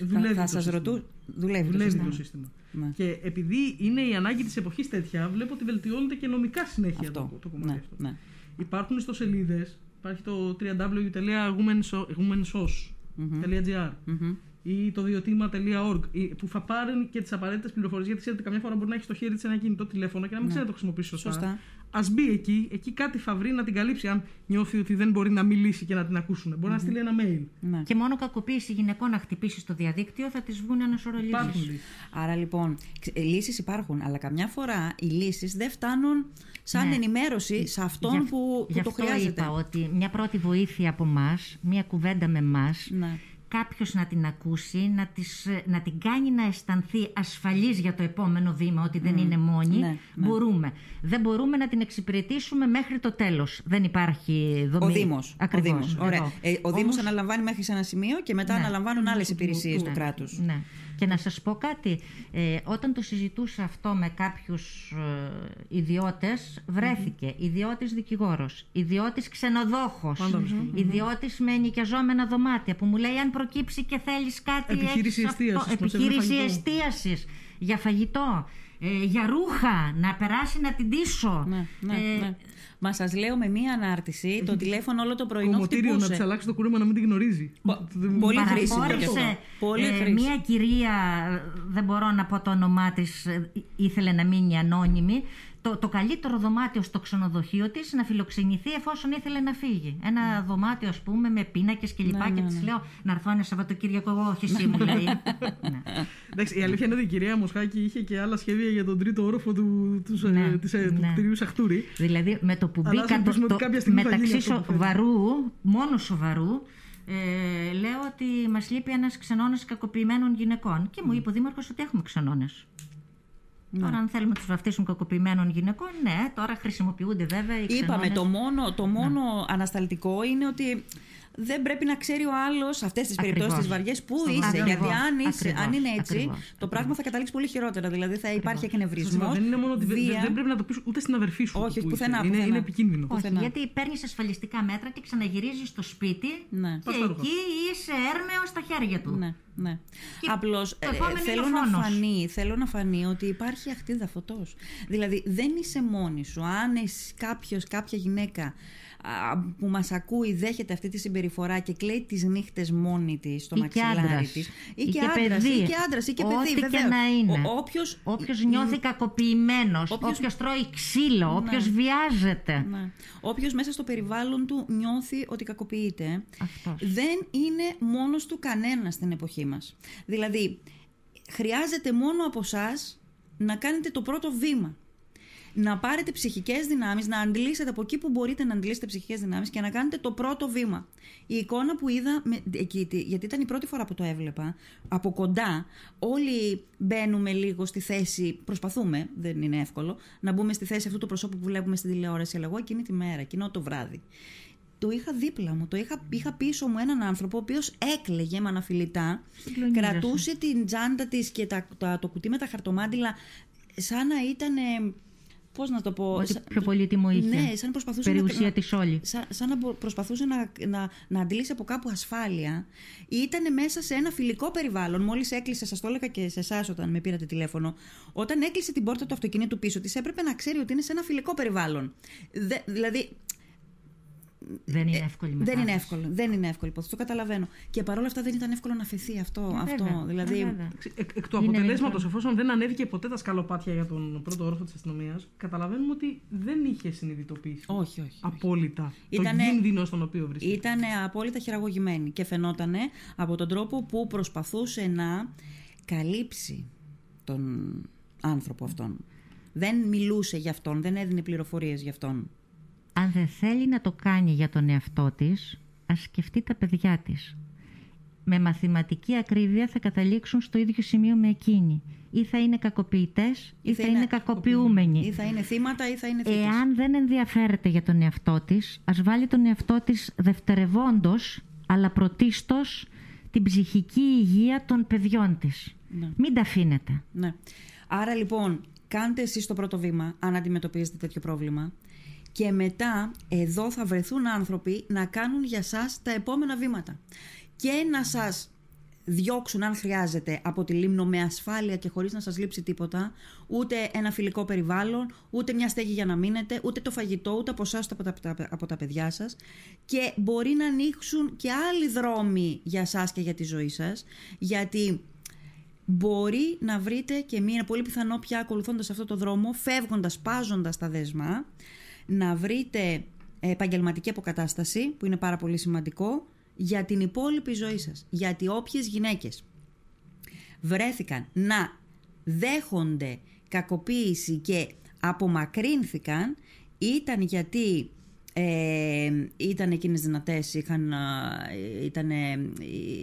Δουλεύει θα το σας σύστημα. ρωτού... Δουλεύει, το Δουλεύει σύστημα. το σύστημα. Ναι. Και επειδή είναι η ανάγκη της εποχής τέτοια, βλέπω ότι βελτιώνεται και νομικά συνέχεια Αυτό. το, το κομμάτι ναι, αυτό. ναι. Υπάρχουν ιστοσελίδε, υπάρχει το www.womensos.gr Μμμ. ή το διοτήμα.org που θα πάρουν και τις απαραίτητες πληροφορίες. Γιατί ξέρετε, καμιά φορά μπορεί να έχεις στο χέρι της ένα κινητό τηλέφωνο και να μην ξέρει να το χρησιμοποιήσει σωστά. Σωστά. Α μπει εκεί, εκεί κάτι θα βρει να την καλύψει. Αν νιώθει ότι δεν μπορεί να μιλήσει και να την ακούσουν. Μπορεί να στείλει ένα mail. Ναι. Και μόνο κακοποίηση γυναικών να χτυπήσει στο διαδίκτυο θα τις βγουν ένας σωρό Υπάρχουν λύσεις. λύσεις. Άρα λοιπόν, λύσεις υπάρχουν, αλλά καμιά φορά οι λύσεις δεν φτάνουν σαν Ναι. ενημέρωση σε αυτόν Γι' που, γι' που το αυτό χρειάζεται. είπα ότι μια πρώτη βοήθεια από εμά, μια κουβέντα με εμά, Ναι. Κάποιος να την ακούσει, να, της, να την κάνει να αισθανθεί ασφαλής για το επόμενο βήμα, ότι δεν είναι μόνη, Ναι, ναι. μπορούμε. Δεν μπορούμε να την εξυπηρετήσουμε μέχρι το τέλος. Δεν υπάρχει δομή. Ο Δήμος. Ακριβώς. Ο, Δήμος. Ωραία. Εδώ. Ε, ο Δήμος Όμως- αναλαμβάνει μέχρι σε ένα σημείο και μετά Ναι. αναλαμβάνουν άλλες του- υπηρεσίες του- του Ναι, κράτους. Ναι. Και να σας πω κάτι, ε, όταν το συζητούσα αυτό με κάποιους ε, ιδιώτες, βρέθηκε ιδιώτης δικηγόρος, ιδιώτης ξενοδόχος, Πάντα βρίσκονται. ιδιώτης με ενοικιαζόμενα δωμάτια που μου λέει αν προκύψει και θέλεις κάτι Επιχείρηση έχεις αυτό». εστίασης, που σερβίρει επιχείρηση φαγητό. εστίασης για φαγητό, ε, για ρούχα, να περάσει να την τύσω. Ναι, ναι, Ε, ναι. Μα σας λέω με μία ανάρτηση, το τηλέφωνο όλο το πρωινό Κομμωτήριο να χτυπούσε. της αλλάξεις το κούρεμα να μην την γνωρίζει. Πο- Δεν- πολύ χρήσιμο και Παραχώρησε αυτό. Πολύ ε, χρήσιμο. μία κυρία, δεν μπορώ να πω το όνομά της, ε, ήθελε να μείνει ανώνυμη, το, το καλύτερο δωμάτιο στο ξενοδοχείο της να φιλοξενηθεί εφόσον ήθελε να φύγει. Ένα δωμάτιο ας πούμε με πίνακες και λοιπά Ναι, και ναι, της ναι. λέω να έρθω ένα Σαββατοκύριακο εγώ, όχι εσύ μου λέει. [laughs] ναι. Εντάξει, η αλήθεια είναι ότι η κυρία Μοσχάκη είχε και άλλα σχέδια για τον τρίτο όροφο του, τους, Ναι, της, ε, του ναι. κτηρίου Σαχτούρη. Δηλαδή με το που Αλλά ας μπήκα ελπίσουμε το, ότι κάποια στιγμή θα γίνει μεταξύ αυτό που θέλει. σοβαρού, μόνος σοβαρού, ε, λέω ότι μας λείπει ένας ξενώνας κακοποιημένων γυναικών. Και μου είπε ο Δήμαρχος ότι έχουμε ξενώνες. Ναι. Τώρα, αν θέλουμε να τους βαφτίσουν κακοποιημένων γυναικών, ναι, τώρα χρησιμοποιούνται βέβαια οι Είπαμε, ξενώνες. το μόνο, το μόνο ανασταλτικό είναι ότι δεν πρέπει να ξέρει ο άλλος αυτές τις περιπτώσεις Ακριβώς. τις βαριές που Στο είσαι. βαριό. Γιατί Ακριβώς, αν, είσαι, ακριβώς, αν είναι έτσι, ακριβώς, το ακριβώς. πράγμα θα καταλήξει πολύ χειρότερα. Δηλαδή θα υπάρχει Σας εκνευρισμός. είπα, δεν είναι μόνο ότι δεν- βία. δεν πρέπει να το πεις ούτε στην αδερφή σου. Όχι, που είσαι. πουθενά, Είναι, πουθενά. είναι επικίνδυνο. Όχι, πουθενά. γιατί παίρνεις ασφαλιστικά μέτρα και ξαναγυρίζεις στο σπίτι Ναι. και Πας τα ρούχα. εκεί είσαι έρμεος στα χέρια του. Ναι, ναι. Και Απλώς το επόμενο θέλω, είναι ο να φόνος. φανεί, θέλω να φανεί ότι υπάρχει αχτίδα φωτός. Δηλαδή δεν είσαι μόνη σου. Αν κάποιος, κάποια γυναίκα α, που μας ακούει δέχεται αυτή τη συμπεριφορά και κλαίει τις νύχτες μόνη της στο Ή και μαξιλάρι άντρας. της. Ή και παιδί. Ή και άντρας, ή και παιδί. Ό,τι και βεβαίως. να είναι. Ο, όποιος, Όποιος νιώθει κακοποιημένος, Όποιος- όποιος τρώει ξύλο, όποιος βιάζεται. Ναι. Όποιος μέσα στο περιβάλλον του νιώθει ότι κακοποιείται, Αυτός. δεν είναι μόνος του κανένας στην εποχή μας. Δηλαδή, χρειάζεται μόνο από εσάς να κάνετε το πρώτο βήμα. Να πάρετε ψυχικές δυνάμεις, να αντλήσετε από εκεί που μπορείτε να αντλήσετε ψυχικές δυνάμεις και να κάνετε το πρώτο βήμα. Η εικόνα που είδα με, εκεί, τη- γιατί ήταν η πρώτη φορά που το έβλεπα, από κοντά, όλοι μπαίνουμε λίγο στη θέση, προσπαθούμε, δεν είναι εύκολο, να μπούμε στη θέση αυτού του προσώπου που βλέπουμε στην τηλεόραση, αλλά εγώ εκείνη τη μέρα, εκείνο το βράδυ. Το είχα δίπλα μου, το είχα, είχα πίσω μου έναν άνθρωπο ο οποίος έκλαιγε με αναφιλητά, Συγκλονίζεσαι. κρατούσε την τσάντα της και τα, τα- το κουτί με τα χαρτομάτιλα σαν να ήταν ε, Πώς να το πω. Ότι σα- πιο πολύτιμο είχε. Ναι, σαν προσπαθούσε Περιουσία να, της όλη. Σαν, σαν να μπο- προσπαθούσε να, να, να αντλήσει από κάπου ασφάλεια. Ήταν μέσα σε ένα φιλικό περιβάλλον. Μόλις έκλεισε, σας το έλεγα και σε εσάς όταν με πήρατε τηλέφωνο. Όταν έκλεισε την πόρτα του αυτοκινήτου πίσω της, έπρεπε να ξέρει ότι είναι σε ένα φιλικό περιβάλλον. Δε, δηλαδή, Δεν είναι εύκολη Ε, δεν μετάβαση. είναι εύκολο. Δεν είναι εύκολη υπόθεση. Το καταλαβαίνω. Και παρόλα αυτά δεν ήταν εύκολο να αφαιθεί αυτό. Ε, αυτό βέβαια, δηλαδή, ε, βέβαια. Εντάξει, Εκ, εκ του Είναι αποτελέσματος, εύκολο. εφόσον δεν ανέβηκε ποτέ τα σκαλοπάτια για τον πρώτο όροφο της αστυνομίας, καταλαβαίνουμε ότι δεν είχε συνειδητοποιήσει όχι, όχι. απόλυτα Ήτανε- το κίνδυνο στον οποίο βρίσκεται. Ήταν απόλυτα χειραγωγημένη και φαινόταν από τον τρόπο που προσπαθούσε να καλύψει τον άνθρωπο αυτόν. Δεν μιλούσε για αυτόν, δεν έδινε πληροφορίες για αυτόν. Αν δεν θέλει να το κάνει για τον εαυτό της, ας σκεφτεί τα παιδιά της. Με μαθηματική ακρίβεια θα καταλήξουν στο ίδιο σημείο με εκείνη. Ή θα είναι κακοποιητές ή θα είναι κακοποιούμενοι. Ή θα είναι θύματα ή θα είναι θύτες. Εάν δεν ενδιαφέρεται για τον εαυτό της, ας βάλει τον εαυτό της δευτερευόντως, αλλά πρωτίστως την ψυχική υγεία των παιδιών της. Ναι. Μην τα αφήνετε. Ναι. Άρα λοιπόν, κάντε εσείς το πρώτο βήμα, αν αντιμετωπίζετε τέτοιο πρόβλημα. Και μετά, εδώ θα βρεθούν άνθρωποι να κάνουν για σας τα επόμενα βήματα. Και να σας διώξουν, αν χρειάζεται, από τη λίμνο με ασφάλεια και χωρίς να σας λείψει τίποτα, ούτε ένα φιλικό περιβάλλον, ούτε μια στέγη για να μείνετε, ούτε το φαγητό, ούτε από εσάς, ούτε από τα, από τα παιδιά σας. Και μπορεί να ανοίξουν και άλλοι δρόμοι για σας και για τη ζωή σας, γιατί μπορεί να βρείτε και μία, είναι πολύ πιθανό πια ακολουθώντας αυτό το δρόμο, φεύγοντας, πάζοντας τα δεσμά, να βρείτε επαγγελματική αποκατάσταση, που είναι πάρα πολύ σημαντικό, για την υπόλοιπη ζωή σας. Γιατί όποιες γυναίκες βρέθηκαν να δέχονται κακοποίηση και απομακρύνθηκαν, ήταν γιατί ε, ήταν εκείνες δυνατές, είχαν, ήταν,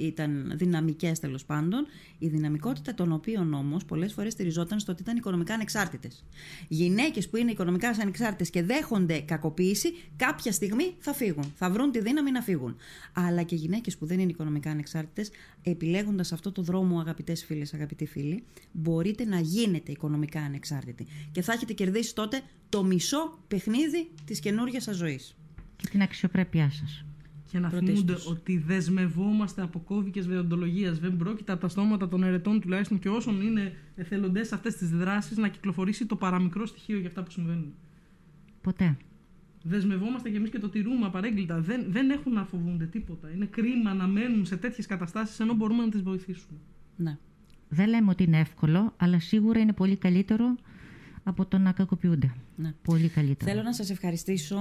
ήταν δυναμικές τέλος πάντων, η δυναμικότητα των οποίων όμως πολλές φορές στηριζόταν στο ότι ήταν οικονομικά ανεξάρτητες. Γυναίκες που είναι οικονομικά ανεξάρτητες και δέχονται κακοποίηση, κάποια στιγμή θα φύγουν, θα βρουν τη δύναμη να φύγουν. Αλλά και γυναίκες που δεν είναι οικονομικά ανεξάρτητες, επιλέγοντας αυτό το δρόμο αγαπητές φίλες, αγαπητοί φίλοι, μπορείτε να γίνετε οικονομικά ανεξάρτητοι. Και θα έχετε κερδίσει τότε το μισό παιχνίδι της καινούργιας σας ζωής. Και την αξιοπρέπειά σας. Και να Πρωτίστως. θυμούνται ότι δεσμευόμαστε από κώδικες δεοντολογίας. Δεν πρόκειται από τα στόματα των ερετών τουλάχιστον και όσων είναι εθελοντές σε αυτές τις δράσεις να κυκλοφορήσει το παραμικρό στοιχείο για αυτά που συμβαίνουν. Ποτέ. Δεσμευόμαστε κι εμείς και το τηρούμε απαρέγκλητα. Δεν, δεν έχουν να φοβούνται τίποτα. Είναι κρίμα να μένουν σε τέτοιες καταστάσεις ενώ μπορούμε να τις βοηθήσουμε. Ναι. Δεν λέμε ότι είναι εύκολο, αλλά σίγουρα είναι πολύ καλύτερο από το να κακοποιούνται. ναι. Πολύ καλύτερο. Θέλω να σας ευχαριστήσω